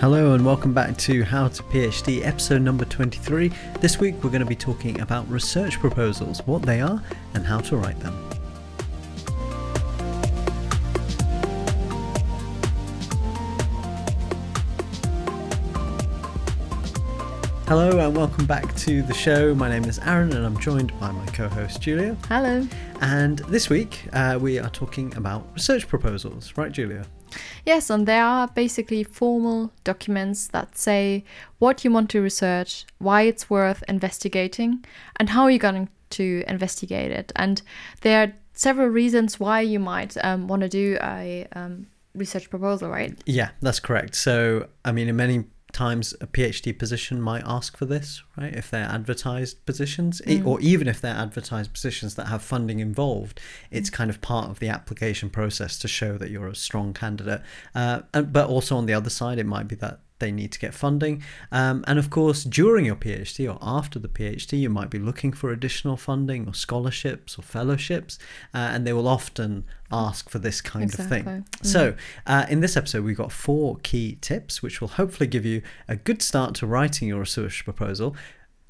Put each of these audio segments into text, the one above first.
Hello and welcome back to How to PhD episode number 23. This week we're going to be talking about research proposals, what they are, and how to write them. Hello and welcome back to the show. My name is Aaron and I'm joined by my co host Julia. Hello. And this week uh, we are talking about research proposals, right, Julia? Yes, and they are basically formal documents that say what you want to research, why it's worth investigating, and how you're going to investigate it. And there are several reasons why you might um, want to do a um, research proposal, right? Yeah, that's correct. So, I mean, in many times a PhD position might ask for this, right? If they're advertised positions, mm. or even if they're advertised positions that have funding involved, it's mm. kind of part of the application process to show that you're a strong candidate. Uh, but also on the other side, it might be that they need to get funding. Um, and of course, during your PhD or after the PhD, you might be looking for additional funding or scholarships or fellowships, uh, and they will often ask for this kind exactly. of thing. Mm. So, uh, in this episode, we've got four key tips which will hopefully give you a good start to writing your research proposal.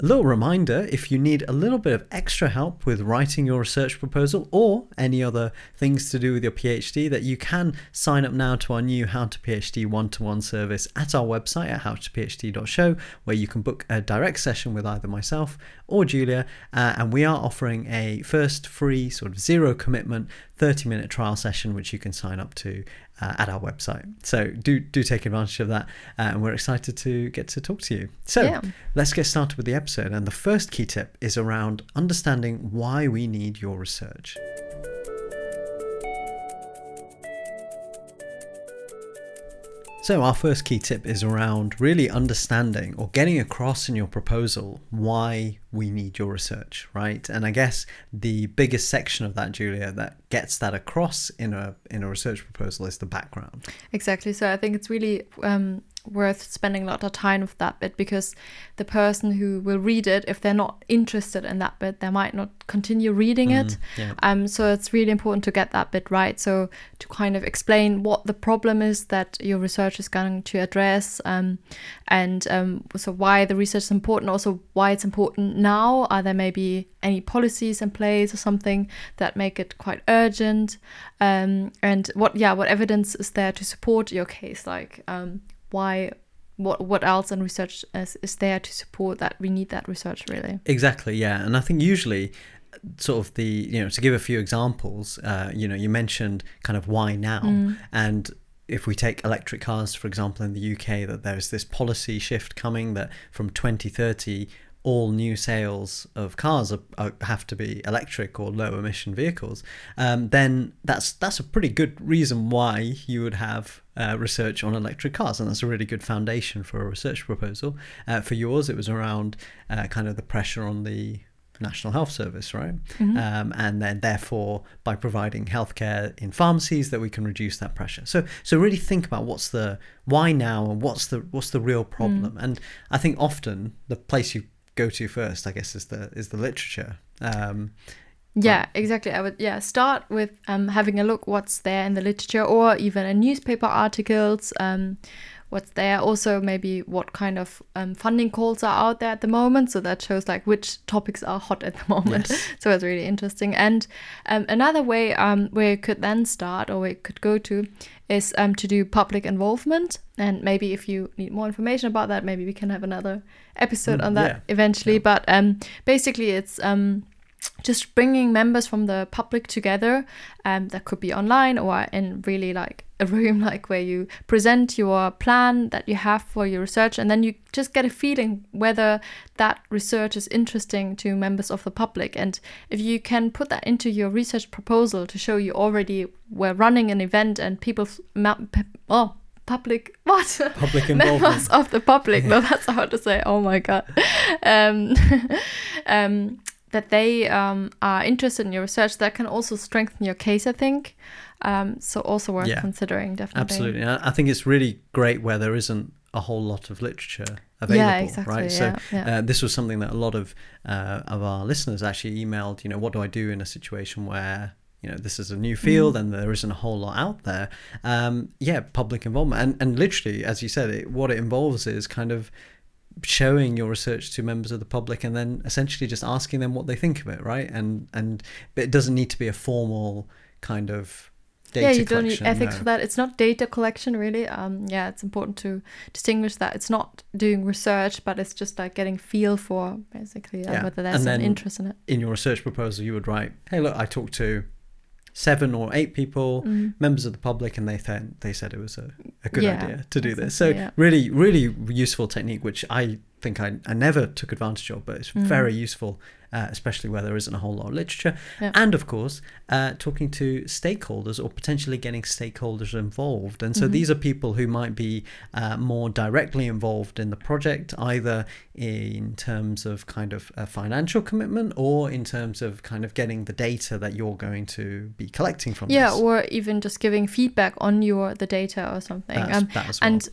A little reminder if you need a little bit of extra help with writing your research proposal or any other things to do with your PhD, that you can sign up now to our new How to PhD one to one service at our website at howtophd.show, where you can book a direct session with either myself or Julia. Uh, and we are offering a first free, sort of zero commitment 30 minute trial session, which you can sign up to uh, at our website. So do do take advantage of that, uh, and we're excited to get to talk to you. So yeah. let's get started with the episode. And the first key tip is around understanding why we need your research. So, our first key tip is around really understanding or getting across in your proposal why we need your research, right? And I guess the biggest section of that, Julia, that gets that across in a in a research proposal is the background. Exactly. So, I think it's really um, worth spending a lot of time with that bit because the person who will read it, if they're not interested in that bit, they might not continue reading mm, it. Yeah. Um, so it's really important to get that bit right. So to kind of explain what the problem is that your research is going to address, um, and um, so why the research is important, also why it's important now. Are there maybe any policies in place or something that make it quite urgent? Um, and what, yeah, what evidence is there to support your case? Like, um, why what what else in research is, is there to support that we need that research really? Exactly yeah. And i think usually sort of the you know to give a few examples uh, you know you mentioned kind of why now. Mm. and if we take electric cars for example in the UK that there's this policy shift coming that from 2030 all new sales of cars are, are, have to be electric or low emission vehicles, um, then that's that's a pretty good reason why you would have uh, research on electric cars, and that's a really good foundation for a research proposal. Uh, for yours, it was around uh, kind of the pressure on the National Health Service, right? Mm-hmm. Um, and then therefore by providing healthcare in pharmacies that we can reduce that pressure. So so really think about what's the why now and what's the what's the real problem. Mm. And I think often the place you go to first, I guess, is the is the literature. Um, yeah, exactly. I would yeah start with um, having a look what's there in the literature or even in newspaper articles. Um, what's there also maybe what kind of um, funding calls are out there at the moment so that shows like which topics are hot at the moment yes. so it's really interesting and um, another way um, where you could then start or where you could go to is um, to do public involvement and maybe if you need more information about that maybe we can have another episode mm, on that yeah. eventually yeah. but um, basically it's um, just bringing members from the public together um, that could be online or in really like a room like where you present your plan that you have for your research and then you just get a feeling whether that research is interesting to members of the public. And if you can put that into your research proposal to show you already were running an event and people oh public what? Public members of the public. No that's hard to say. Oh my god. Um, um, that they um, are interested in your research, that can also strengthen your case, I think. Um, so also worth yeah, considering, definitely. Absolutely, I think it's really great where there isn't a whole lot of literature available, yeah, exactly, right? Yeah, so yeah. Uh, this was something that a lot of uh, of our listeners actually emailed. You know, what do I do in a situation where you know this is a new field and there isn't a whole lot out there um, yeah public involvement and and literally as you said it what it involves is kind of showing your research to members of the public and then essentially just asking them what they think of it right and and but it doesn't need to be a formal kind of data yeah, you don't need ethics no. for that. It's not data collection, really. Um, yeah, it's important to distinguish that. It's not doing research, but it's just like getting feel for basically uh, Yeah, whether there's and an interest in it. in your research proposal you would write hey look i talked to seven or eight people Mm. members of the public and they th- they said it was a, a good Yeah, idea to do this so yeah. really really useful technique which i think I, I never took advantage of but it's Mm. very useful uh, especially where there isn't a whole lot of literature Yeah. and of course uh, talking to stakeholders or potentially getting stakeholders involved and so Mhm. these are people who might be uh, more directly involved in the project either in terms of kind of a financial commitment or in terms of kind of getting the data that you're going to be collecting from Yeah, this. or even just giving feedback on your the data or something. That's- Um, that well. and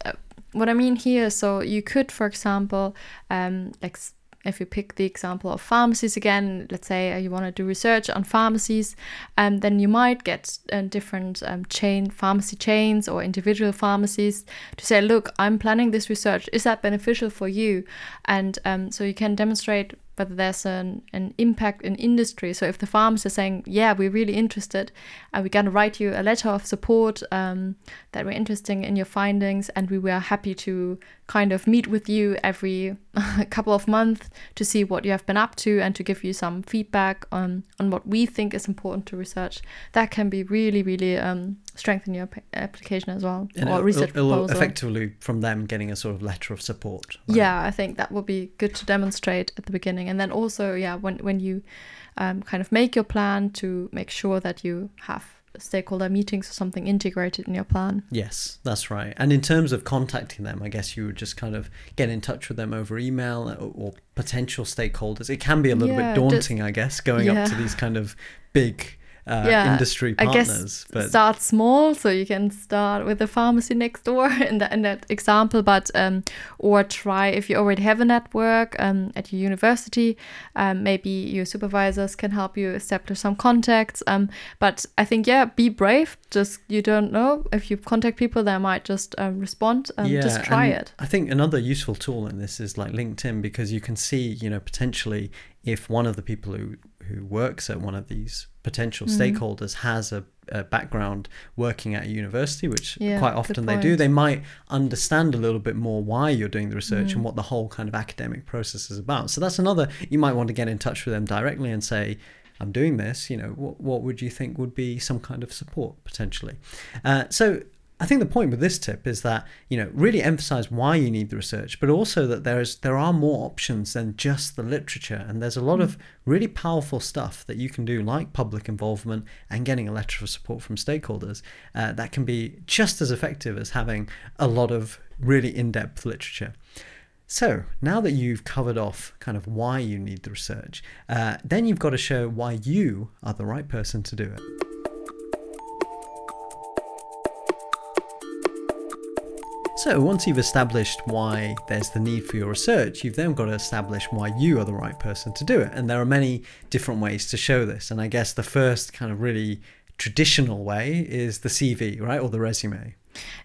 what I mean here, so you could, for example, um, like if you pick the example of pharmacies again, let's say uh, you want to do research on pharmacies, um, then you might get uh, different um, chain pharmacy chains or individual pharmacies to say, look, I'm planning this research. Is that beneficial for you? And um, so you can demonstrate whether there's an, an impact in industry. So if the farmers are saying, yeah, we're really interested, and we're going to write you a letter of support um, that we're interested in your findings, and we were happy to kind of meet with you every couple of months to see what you have been up to and to give you some feedback on, on what we think is important to research. That can be really, really um, strengthen your ap- application as well, And or research proposal. effectively from them getting a sort of letter of support. right? Yeah, I think that would be good to demonstrate at the beginning, and then also, yeah, when when you um, kind of make your plan to make sure that you have stakeholder meetings or something integrated in your plan. Yes, that's right. And in terms of contacting them, I guess you would just kind of get in touch with them over email or, or potential stakeholders. It can be a little Yeah, bit just- daunting, I guess, going up to these kind of big uh, Yeah, industry I partners. guess but start small, so you can start with the pharmacy next door in that in that example, but um, or try if you already have a network um, at your university, um, maybe your supervisors can help you establish some contacts. Um, but I think yeah, be brave. Just you don't know if you contact people, they might just um, respond. Um, just try it. I think another useful tool in this is like LinkedIn because you can see, you know, potentially if one of the people who who works at one of these potential Mm. stakeholders has a, a background working at a university, which Yeah, quite often they do, they might understand a little bit more why you're doing the research Mm. and what the whole kind of academic process is about. So that's another you might want to get in touch with them directly and say, I'm doing this, you know, what, what would you think would be some kind of support potentially? Uh, so I think the point with this tip is that you know really emphasize why you need the research, but also that there is there are more options than just the literature, and there's a lot of really powerful stuff that you can do, like public involvement and getting a letter of support from stakeholders, uh, that can be just as effective as having a lot of really in-depth literature. So now that you've covered off kind of why you need the research, uh, then you've got to show why you are the right person to do it. So once you've established why there's the need for your research, you've then got to establish why you are the right person to do it. And there are many different ways to show this. And I guess the first kind of really traditional way is the CV, right? Or the resume.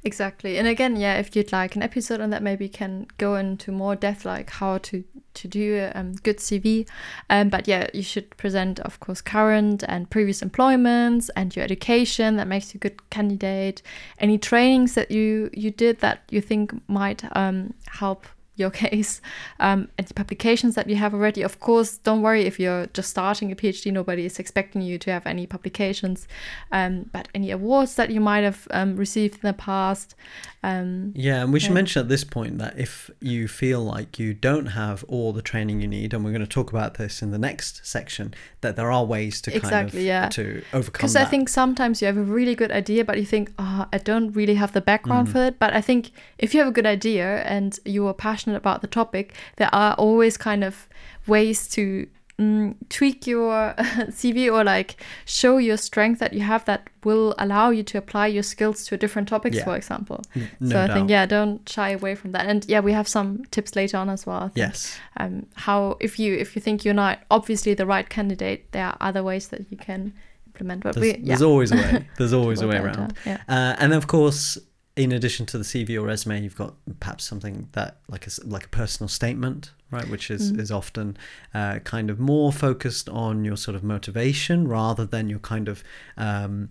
Exactly. And again, yeah, if you'd like an episode on that, maybe can go into more depth, like how to to do a um, good CV. Um, but yeah, you should present, of course, current and previous employments and your education that makes you a good candidate. Any trainings that you you did that you think might um, help your case um, and the publications that you have already. Of course don't worry if you're just starting a phd nobody is expecting you to have any publications um, but any awards that you might have um, received in the past um, Yeah, and we should Yeah. mention at this point that if you feel like you don't have all the training you need, and we're going to talk about this in the next section, that there are ways to kind Exactly, of yeah. to overcome because. I think sometimes you have a really good idea, but you think, oh, I don't really have the background Mhm. for it. But I think if you have a good idea and you are passionate about the topic, there are always kind of ways to mm, tweak your CV or like show your strength that you have that will allow you to apply your skills to different topics, Yeah. for example. N- no so I doubt. think, yeah, don't shy away from that. And yeah, we have some tips later on as well. I think Yes. um, how if you if you think you're not obviously the right candidate, there are other ways that you can implement. But There's, we, there's always a way. There's always a way around. Yeah. Uh, and of course, in addition to the CV or resume, you've got perhaps something that like a like a personal statement, right, which is Mm. is often uh, kind of more focused on your sort of motivation rather than your kind of um,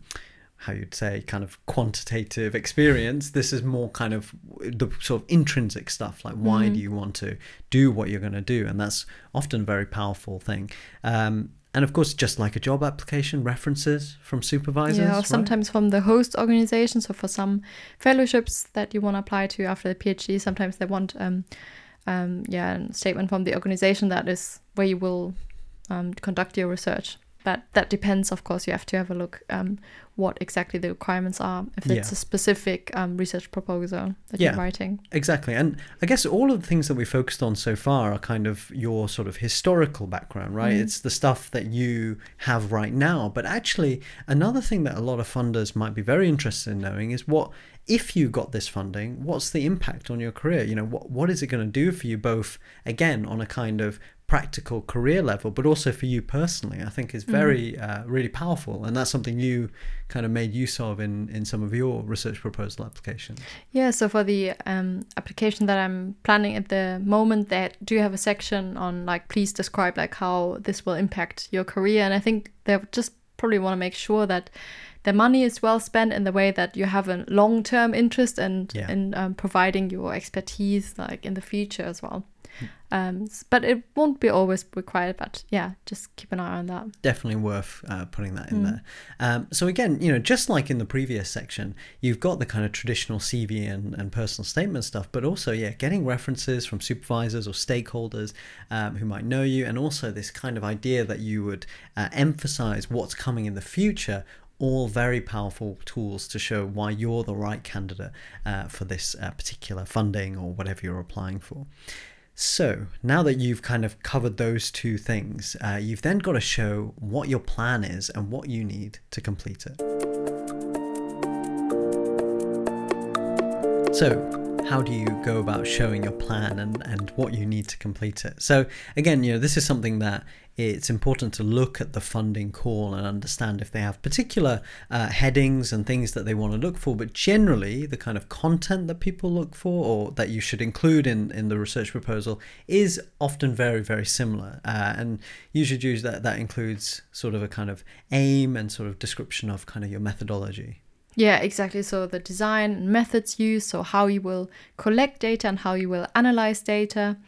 how you'd say kind of quantitative experience. This is more kind of the sort of intrinsic stuff, like why Mhm. do you want to do what you're going to do, and that's often a very powerful thing. Um, and of course, just like a job application, references from supervisors. Yeah, or right? sometimes from the host organization. So for some fellowships that you want to apply to after the PhD, sometimes they want um, um, yeah, a statement from the organization that is where you will um, conduct your research. But that depends, of course. You have to have a look um, what exactly the requirements are. If it's Yeah. a specific um, research proposal that Yeah. you're writing. Exactly. And I guess all of the things that we focused on so far are kind of your sort of historical background, right? Mhm. It's the stuff that you have right now. But actually, another thing that a lot of funders might be very interested in knowing is what, if you got this funding, what's the impact on your career? You know, what, what is it going to do for you both, again, on a kind of practical career level, but also for you personally, I think is very, uh, really powerful. And that's something you kind of made use of in, in some of your research proposal applications. Yeah, so for the um, application that I'm planning at the moment, that do have a section on like, please describe like how this will impact your career, and I think they just probably want to make sure that the money is well spent in the way that you have a long-term interest and Yeah. in um, providing your expertise like in the future as well. Um, but it won't be always required. But yeah, just keep an eye on that. definitely worth uh, putting that in Mm. there. Um, so again, you know, just like in the previous section, you've got the kind of traditional CV and, and personal statement stuff, but also, yeah, getting references from supervisors or stakeholders um, who might know you, and also this kind of idea that you would uh, emphasize what's coming in the future. All very powerful tools to show why you're the right candidate uh, for this uh, particular funding or whatever you're applying for. So now that you've kind of covered those two things, uh, you've then got to show what your plan is and what you need to complete it. So, how do you go about showing your plan and, and what you need to complete it? So, again, you know, this is something that it's important to look at the funding call and understand if they have particular uh, headings and things that they want to look for. But generally, the kind of content that people look for or that you should include in, in the research proposal is often very, very similar. Uh, and you should use that, that includes sort of a kind of aim and sort of description of kind of your methodology. Yeah, exactly. So the design methods used, so how you will collect data and how you will analyze data,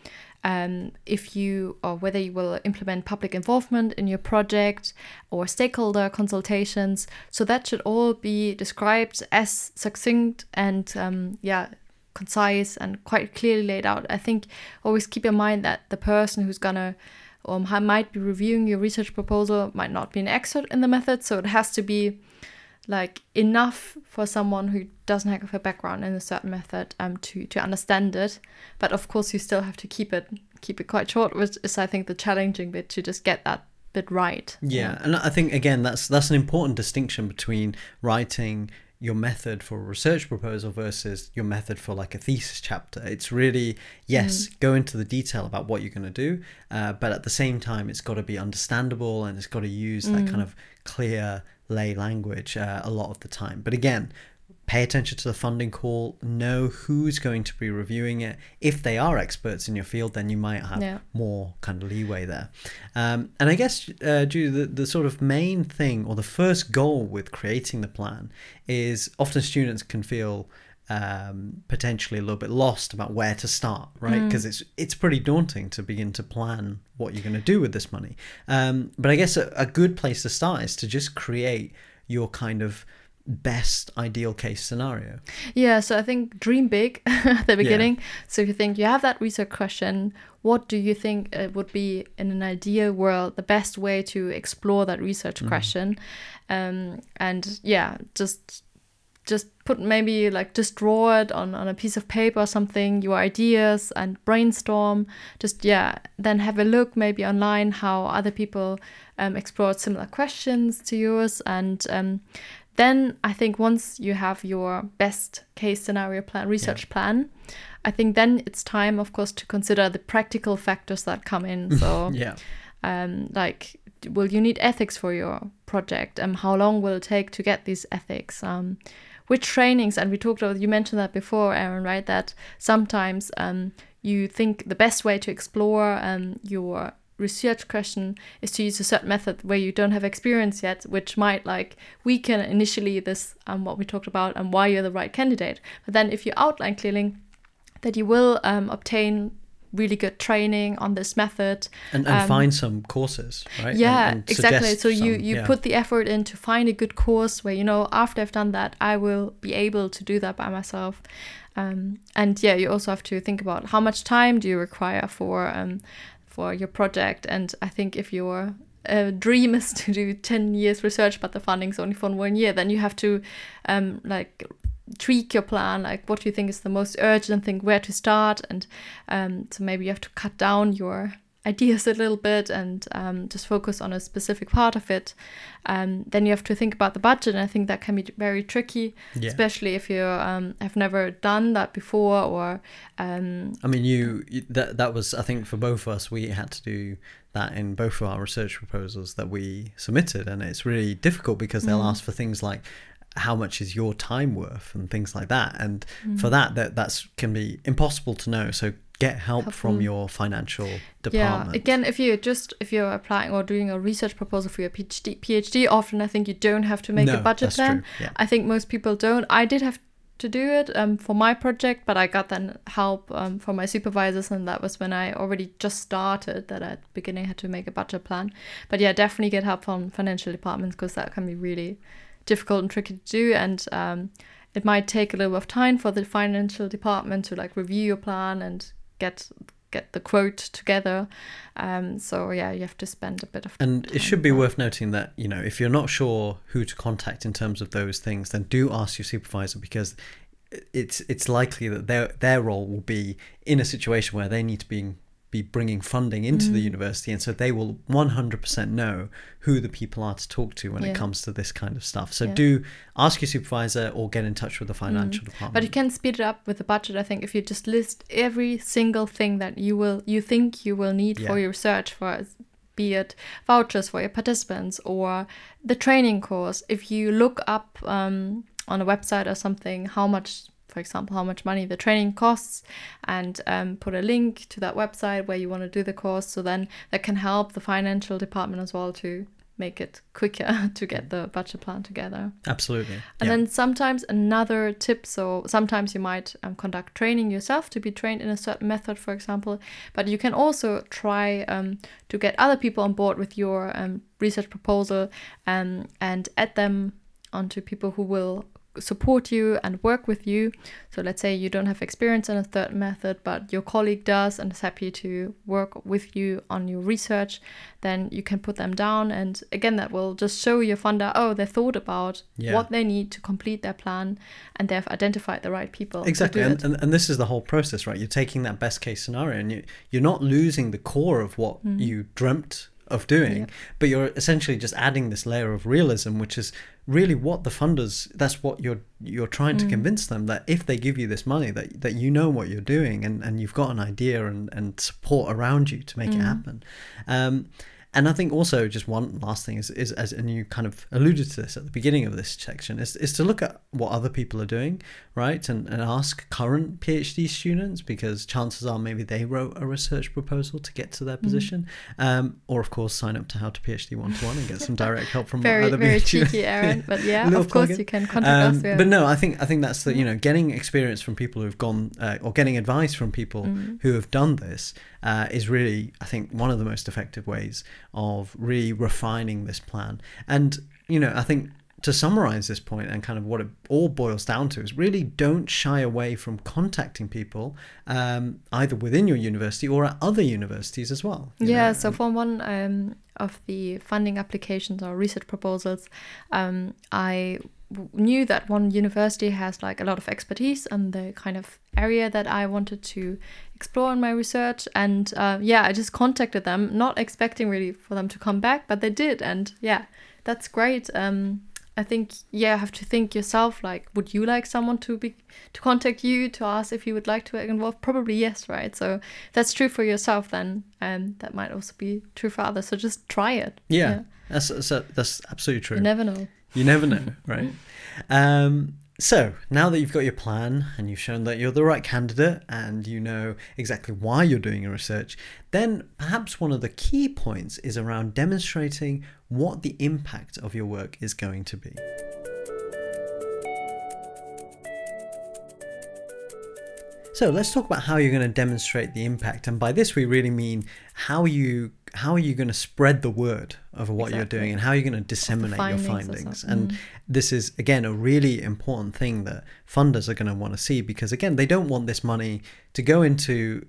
um, if you or whether you will implement public involvement in your project or stakeholder consultations. So that should all be described as succinct and um, yeah concise and quite clearly laid out. I think always keep in mind that the person who's gonna um, might be reviewing your research proposal might not be an expert in the method, so it has to be like enough for someone who doesn't have a background in a certain method um to to understand it. But of course you still have to keep it keep it quite short which is i think the challenging bit to just get that bit right. Yeah, and I think again that's that's an important distinction between writing your method for a research proposal versus your method for like a thesis chapter. It's really yes, go into the detail about what you're going to do, uh, but at the same time, it's got to be understandable and it's got to use that kind of clear lay language uh, a lot of the time. But again. Pay attention to the funding call. Know who's going to be reviewing it. If they are experts in your field, then you might have Yeah. more kind of leeway there. Um, and I guess, uh, Judy, the, the sort of main thing or the first goal with creating the plan is often students can feel um, potentially a little bit lost about where to start, right? Because it's it's pretty daunting to begin to plan what you're going to do with this money. Um, but I guess a, a good place to start is to just create your kind of best ideal case scenario. yeah so i think dream big at the beginning so if you think you have that research question what do you think uh, would be in an ideal world the best way to explore that research question um, and yeah just just put maybe like just draw it on, on a piece of paper or something your ideas and brainstorm. Just yeah then have a look maybe online how other people um, explored similar questions to yours. And um, then i think once you have your best case scenario plan research plan i think then it's time of course to consider the practical factors that come in. So Yeah. um, like will you need ethics for your project? Um, how long will it take to get these ethics? Um, which trainings? And we talked about you mentioned that before, Aaron, right? That sometimes um, you think the best way to explore um, your research question is to use a certain method where you don't have experience yet, which might like weaken initially this um, what we talked about and why you're the right candidate. But then if you outline clearly that you will um, obtain really good training on this method. And, and um, find some courses right? Yeah and, and exactly. So you some, you yeah. put the effort in to find a good course where you know after i've done that i will be able to do that by myself. Um, and yeah you also have to think about how much time do you require for um, for your project? And i think if your uh, dream is to do 10 years research but the funding's only for one year then you have to um, like tweak your plan like what do you think is the most urgent thing where to start and um, so maybe you have to cut down your ideas a little bit and um, just focus on a specific part of it um, then you have to think about the budget and i think that can be very tricky Yeah. especially if you um, have never done that before or um, I mean, you you- that that was I think for both of us we had to do that in both of our research proposals that we submitted, and it's really difficult because they'll Mm. ask for things like how much is your time worth and things like that, and Mm. for that that that's can be impossible to know. So get help from Helpful. your financial department yeah again if you're just if you're applying or doing a research proposal for your phd phd often i think you don't have to make no, a budget that's plan True. Yeah. I think most people don't. I did have to do it um, for my project, but I got then help um, from my supervisors, and that was when I already just started. That at the beginning had to make a budget plan. But yeah, definitely get help from financial departments because that can be really difficult and tricky to do, and um, it might take a little bit of time for the financial department to like review your plan and get get the quote together. Um, so yeah, you have to spend a bit of And it should be that. worth noting that, you know, if you're not sure who to contact in terms of those things, then do ask your supervisor because it's it's likely that their their role will be in a situation where they need to be be bringing funding into the Mm. university and so they will 100% know who the people are to talk to when Yeah. it comes to this kind of stuff. So Yeah. Mm. do ask your supervisor or get in touch with the financial department. But you can speed it up with the budget. I think if you just list every single thing that you will you think you will need for your research for be it vouchers for your participants or the training course. If you look up um, on a website or something how much, for example, how much money the training costs, and um, put a link to that website where you want to do the course, so then that can help the financial department as well to make it quicker to get the budget plan together. Absolutely. And yeah. then sometimes another tip so sometimes you might um, conduct training yourself to be trained in a certain method, for example, but you can also try um, to get other people on board with your um, research proposal um, and add them onto people who will support you and work with you. So let's say you don't have experience in a third method, but your colleague does and is happy to work with you on your research, then you can put them down. And again, that will just show your funder, oh, they thought about Yeah. what they need to complete their plan and they've identified the right people. exactly and, and, and this is the whole process right you're taking that best case scenario and you, you're not losing the core of what mm-hmm. you dreamt of doing but you're essentially just adding this layer of realism which is really what the funders that's what you're you're trying Mm. to convince them that if they give you this money that that you know what you're doing and and you've got an idea and and support around you to make Mm. it happen um and I think also just one last thing is, is as and you kind of alluded to this at the beginning of this section is, is to look at what other people are doing, right? And, and ask current PhD students because chances are maybe they wrote a research proposal to get to their position. Um, or of course sign up to How to PhD one to one and get some direct help from very, other very PhD cheeky, Aaron. But yeah, of course plug-in. you can contact um, us. Are- but no, I think I think that's the you know getting experience from people who've gone uh, or getting advice from people Mm. who have done this uh, is really I think one of the most effective ways of really refining this plan. And you know I think to summarize this point and kind of what it all boils down to is really don't shy away from contacting people um, either within your university or at other universities as well. yeah know. so for one um, of the funding applications or research proposals um, i knew that one university has like a lot of expertise on the kind of area that i wanted to explore in my research and uh, yeah i just contacted them not expecting really for them to come back but they did and yeah that's great um, I think yeah, you have to think yourself like, would you like someone to be to contact you to ask if you would like to get involved? Probably yes, right? So that's true for yourself, then and that might also be true for others. So just try it. Yeah, That's, that's that's absolutely true. You never know. You never know, right? Um, so now that you've got your plan and you've shown that you're the right candidate and you know exactly why you're doing your research, then perhaps one of the key points is around demonstrating what the impact of your work is going to be. So let's talk about how you're going to demonstrate the impact, and by this we really mean how you how are you going to spread the word of what you're doing, and how are you going to disseminate your findings or findings. And this is again a really important thing that funders are going to want to see because again they don't want this money to go into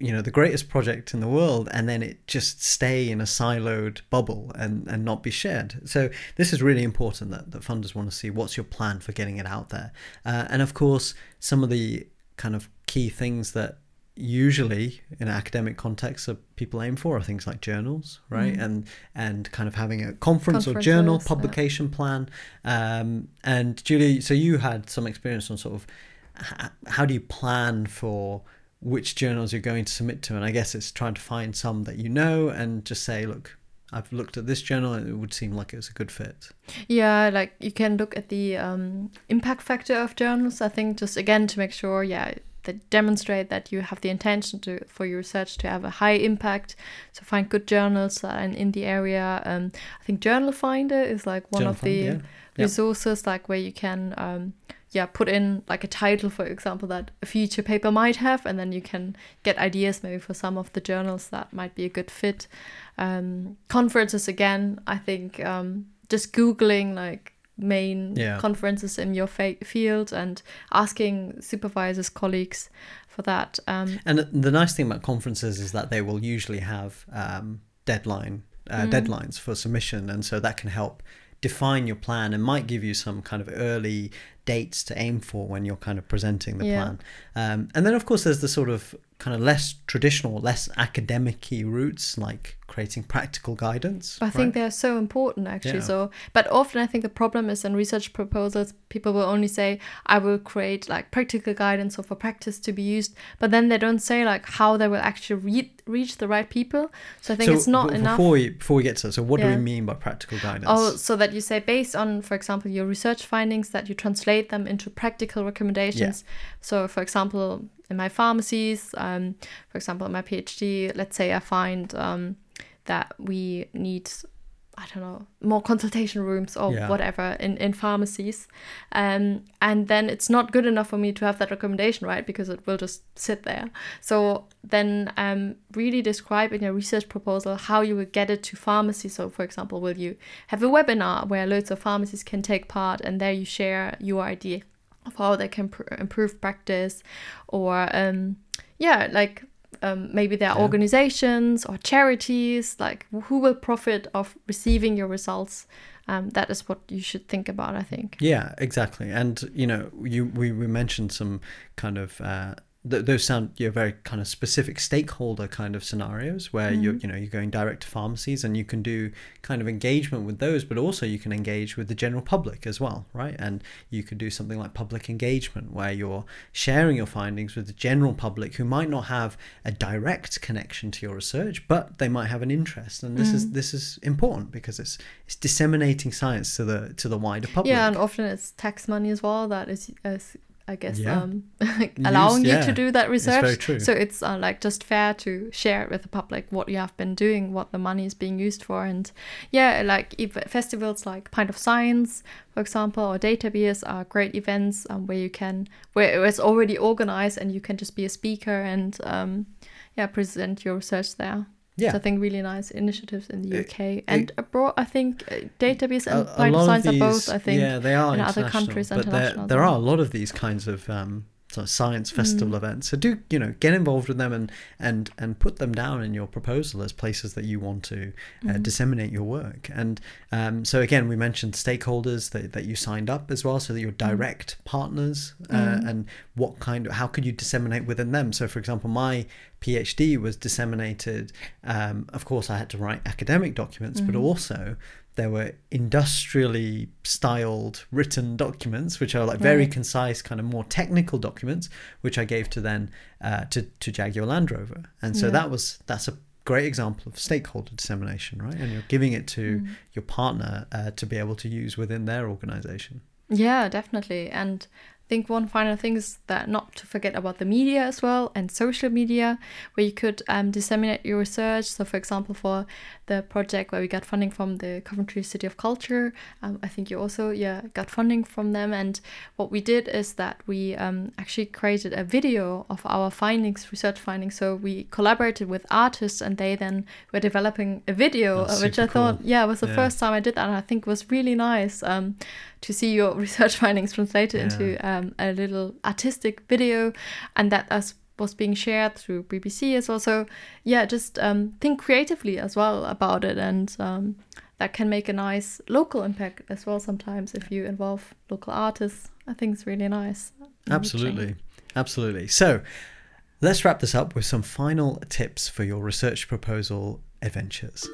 you know the greatest project in the world and then it just stay in a siloed bubble and and not be shared. So this is really important that, that funders want to see what's your plan for getting it out there. Uh, and of course some of the kind of key things that usually in academic contexts people aim for are things like journals right and and kind of having a conference or journal Conferences, yeah. publication plan um, and julie so you had some experience on sort of h- how do you plan for which journals you're going to submit to and i guess it's trying to find some that you know and just say look i've looked at this journal and it would seem like it's a good fit Yeah, like you can look at the um, impact factor of journals. I think just again to make sure, yeah, that demonstrate that you have the intention to for your research to have a high impact. So find good journals are in, the area. Um, I think Journal Finder is like one Journal of the yeah. Resources, like where you can. Um, yeah, put in like a title, for example, that a future paper might have, and then you can get ideas maybe for some of the journals that might be a good fit. Um, conferences again, I think um, just googling like main Yeah. conferences in your fa- field and asking supervisors, colleagues for that. Um, And the nice thing about conferences is that they will usually have um, deadline uh, Mm. deadlines for submission, and so that can help define your plan and might give you some kind of early dates to aim for when you're kind of presenting the Yeah. plan. Um, and then, of course, there's the sort of kind of less traditional, less academic-y routes like creating practical guidance. I right? think they're so important actually. Yeah. So, but often I think the problem is in research proposals, people will only say, "I will create like practical guidance or for practice to be used," but then they don't say like how they will actually re- reach the right people. So I think so it's not enough. Before we, before we get to that, so what do we mean by practical guidance? Oh, so that you say based on, for example, your research findings, that you translate them into practical recommendations. So, for example, in my pharmacies, um, for example, in my PhD, let's say I find um, that we need, I don't know, more consultation rooms or Yeah. whatever in, in pharmacies. Um, and then it's not good enough for me to have that recommendation, right? Because it will just sit there. So then um, really describe in your research proposal how you will get it to pharmacy. So, for example, will you have a webinar where loads of pharmacies can take part and there you share your idea of how they can pr- improve practice or um, yeah like um, maybe there are Yeah. organizations or charities like who will profit of receiving your results um, that is what you should think about i think Yeah, exactly. And you know, you we, we mentioned some kind of uh, th- those sound you know, very kind of specific stakeholder kind of scenarios where you're mm-hmm. you know you're going direct to pharmacies and you can do kind of engagement with those, but also you can engage with the general public as well, right? And you could do something like public engagement where you're sharing your findings with the general public who might not have a direct connection to your research, but they might have an interest. And this is mm-hmm. this is important because it's it's disseminating science to the to the wider public. yeah and often it's tax money as well that is, is i guess Yeah. um, allowing you yeah. to do that research true. so it's uh, like just fair to share it with the public what you have been doing what the money is being used for and yeah like if festivals like pint of science for example or database are great events um, where you can where it's already organized and you can just be a speaker and um, yeah present your research there Yeah. so I think really nice initiatives in the It- UK and abroad. I think uh, database and a, a lot science of these, are both. I think yeah, they are in other countries but there, there well. are a lot of these kinds of um, of science festival Mm. events. So do you know get involved with them and and and put them down in your proposal as places that you want to uh, Mm-hmm. disseminate your work. And um, so again, we mentioned stakeholders that, that you signed up as well, so that you're Mm. direct partners uh, and what kind of how could you disseminate within them. So for example, my PhD was disseminated. Um, of course, I had to write academic documents, but Mm-hmm. also there were industrially styled written documents, which are like very Right. concise, kind of more technical documents, which I gave to then uh, to to Jaguar Land Rover, and so Yeah. that was that's a great example of stakeholder dissemination, right? And you're giving it to Mm. your partner uh, to be able to use within their organization. Yeah, definitely. And think one final thing is that not to forget about the media as well and social media, where you could um, disseminate your research. So, for example, for the project where we got funding from the Coventry City of Culture, um, I think you also yeah got funding from them. And what we did is that we um, actually created a video of our findings, research findings. So we collaborated with artists, and they then were developing a video, That's uh, which I thought cool. yeah was the Yeah. first time I did that, and I think was really nice. To see your research findings translated Yeah. into um, a little artistic video and that as was being shared through BBC as well. So yeah, just um, think creatively as well about it and um, that can make a nice local impact as well sometimes if you involve local artists. I think it's really nice. Absolutely. Absolutely. So let's wrap this up with some final tips for your research proposal adventures.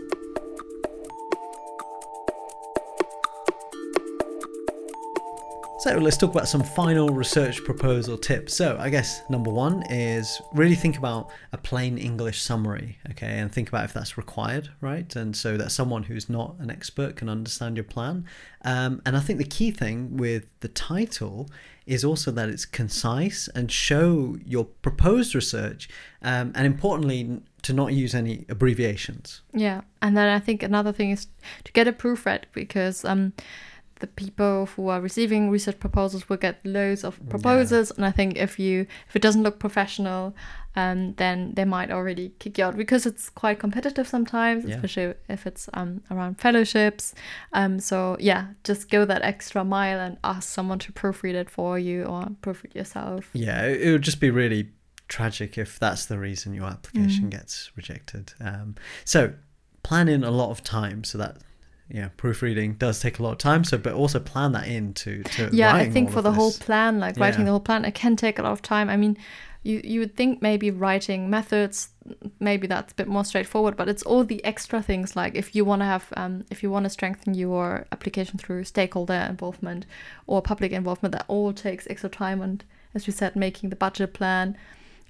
So let's talk about some final research proposal tips. So I guess number one is really think about a plain English summary, okay, and think about if that's required, right? And so that someone who's not an expert can understand your plan. Um, and I think the key thing with the title is also that it's concise and show your proposed research, um, and importantly, to not use any abbreviations. Yeah, and then I think another thing is to get a proofread because um, the people who are receiving research proposals will get loads of proposals, and I think if you if it doesn't look professional, um, then they might already kick you out because it's quite competitive sometimes, Yeah. especially if it's um, around fellowships. Um, so yeah, just go that extra mile and ask someone to proofread it for you or proofread yourself. Yeah, it it would just be really tragic if that's the reason your application Mm. gets rejected. Um, so plan in a lot of time so that yeah, proofreading does take a lot of time. So, but also plan that in to, to yeah i think for the whole plan like writing Yeah. the whole plan it can take a lot of time i mean you you would think maybe writing methods maybe that's a bit more straightforward but it's all the extra things like if you want to have um, if you want to strengthen your application through stakeholder involvement or public involvement that all takes extra time and as we said making the budget plan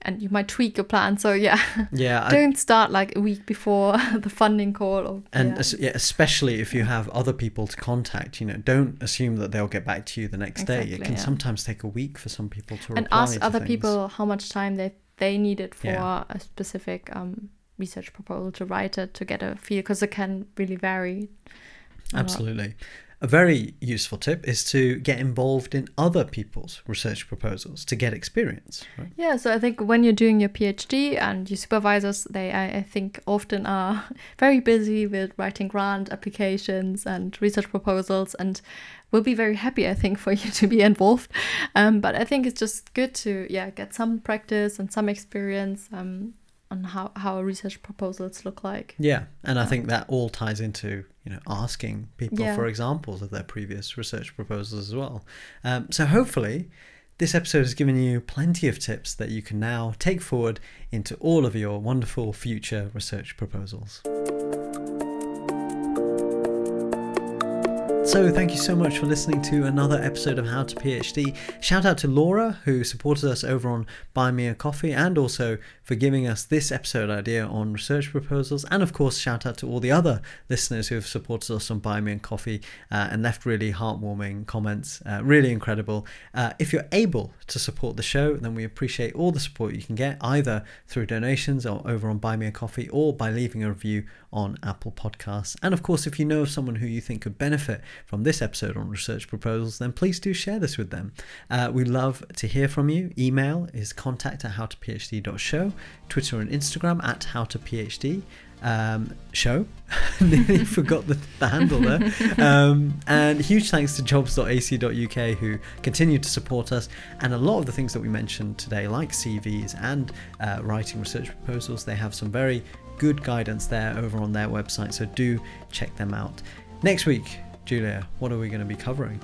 and you might tweak your plan so yeah yeah, don't start like a week before the funding call or and yeah. es- yeah, especially if you have other people to contact, you know, don't assume that they'll get back to you the next day. It can yeah. sometimes take a week for some people to and ask to other things. people how much time they they needed for a specific um, research proposal to write it to get a feel because it can really vary. Absolutely. A very useful tip is to get involved in other people's research proposals to get experience. Right? Yeah, so I think when you're doing your PhD and your supervisors, they I, I think often are very busy with writing grant applications and research proposals, and will be very happy I think for you to be involved. Um, but I think it's just good to yeah get some practice and some experience um, on how how research proposals look like. Yeah, and I think that all ties into you know asking people Yeah. for examples of their previous research proposals as well. Um, so hopefully, this episode has given you plenty of tips that you can now take forward into all of your wonderful future research proposals. So, thank you so much for listening to another episode of How to PhD. Shout out to Laura, who supported us over on Buy Me a Coffee, and also for giving us this episode idea on research proposals. And of course, shout out to all the other listeners who have supported us on Buy Me a Coffee uh, and left really heartwarming comments. Uh, really incredible. Uh, if you're able to support the show, then we appreciate all the support you can get either through donations or over on Buy Me a Coffee or by leaving a review on Apple Podcasts. And of course, if you know of someone who you think could benefit from this episode on research proposals, then please do share this with them. Uh, we love to hear from you. Email is contact at howtophd.show, Twitter and Instagram at howtophd. Um, show. Nearly forgot the, the handle there. Um, and huge thanks to jobs.ac.uk who continue to support us. And a lot of the things that we mentioned today, like CVs and uh, writing research proposals, they have some very good guidance there over on their website. So do check them out. Next week, Julia, what are we going to be covering?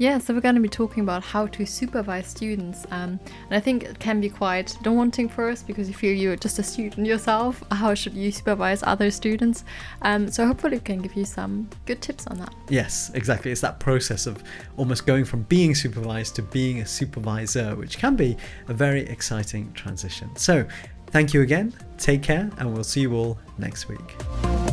Yeah, so we're going to be talking about how to supervise students. Um, and I think it can be quite daunting first because you feel you're just a student yourself. How should you supervise other students? Um, so hopefully, we can give you some good tips on that. Yes, exactly. It's that process of almost going from being supervised to being a supervisor, which can be a very exciting transition. So, thank you again. Take care, and we'll see you all next week.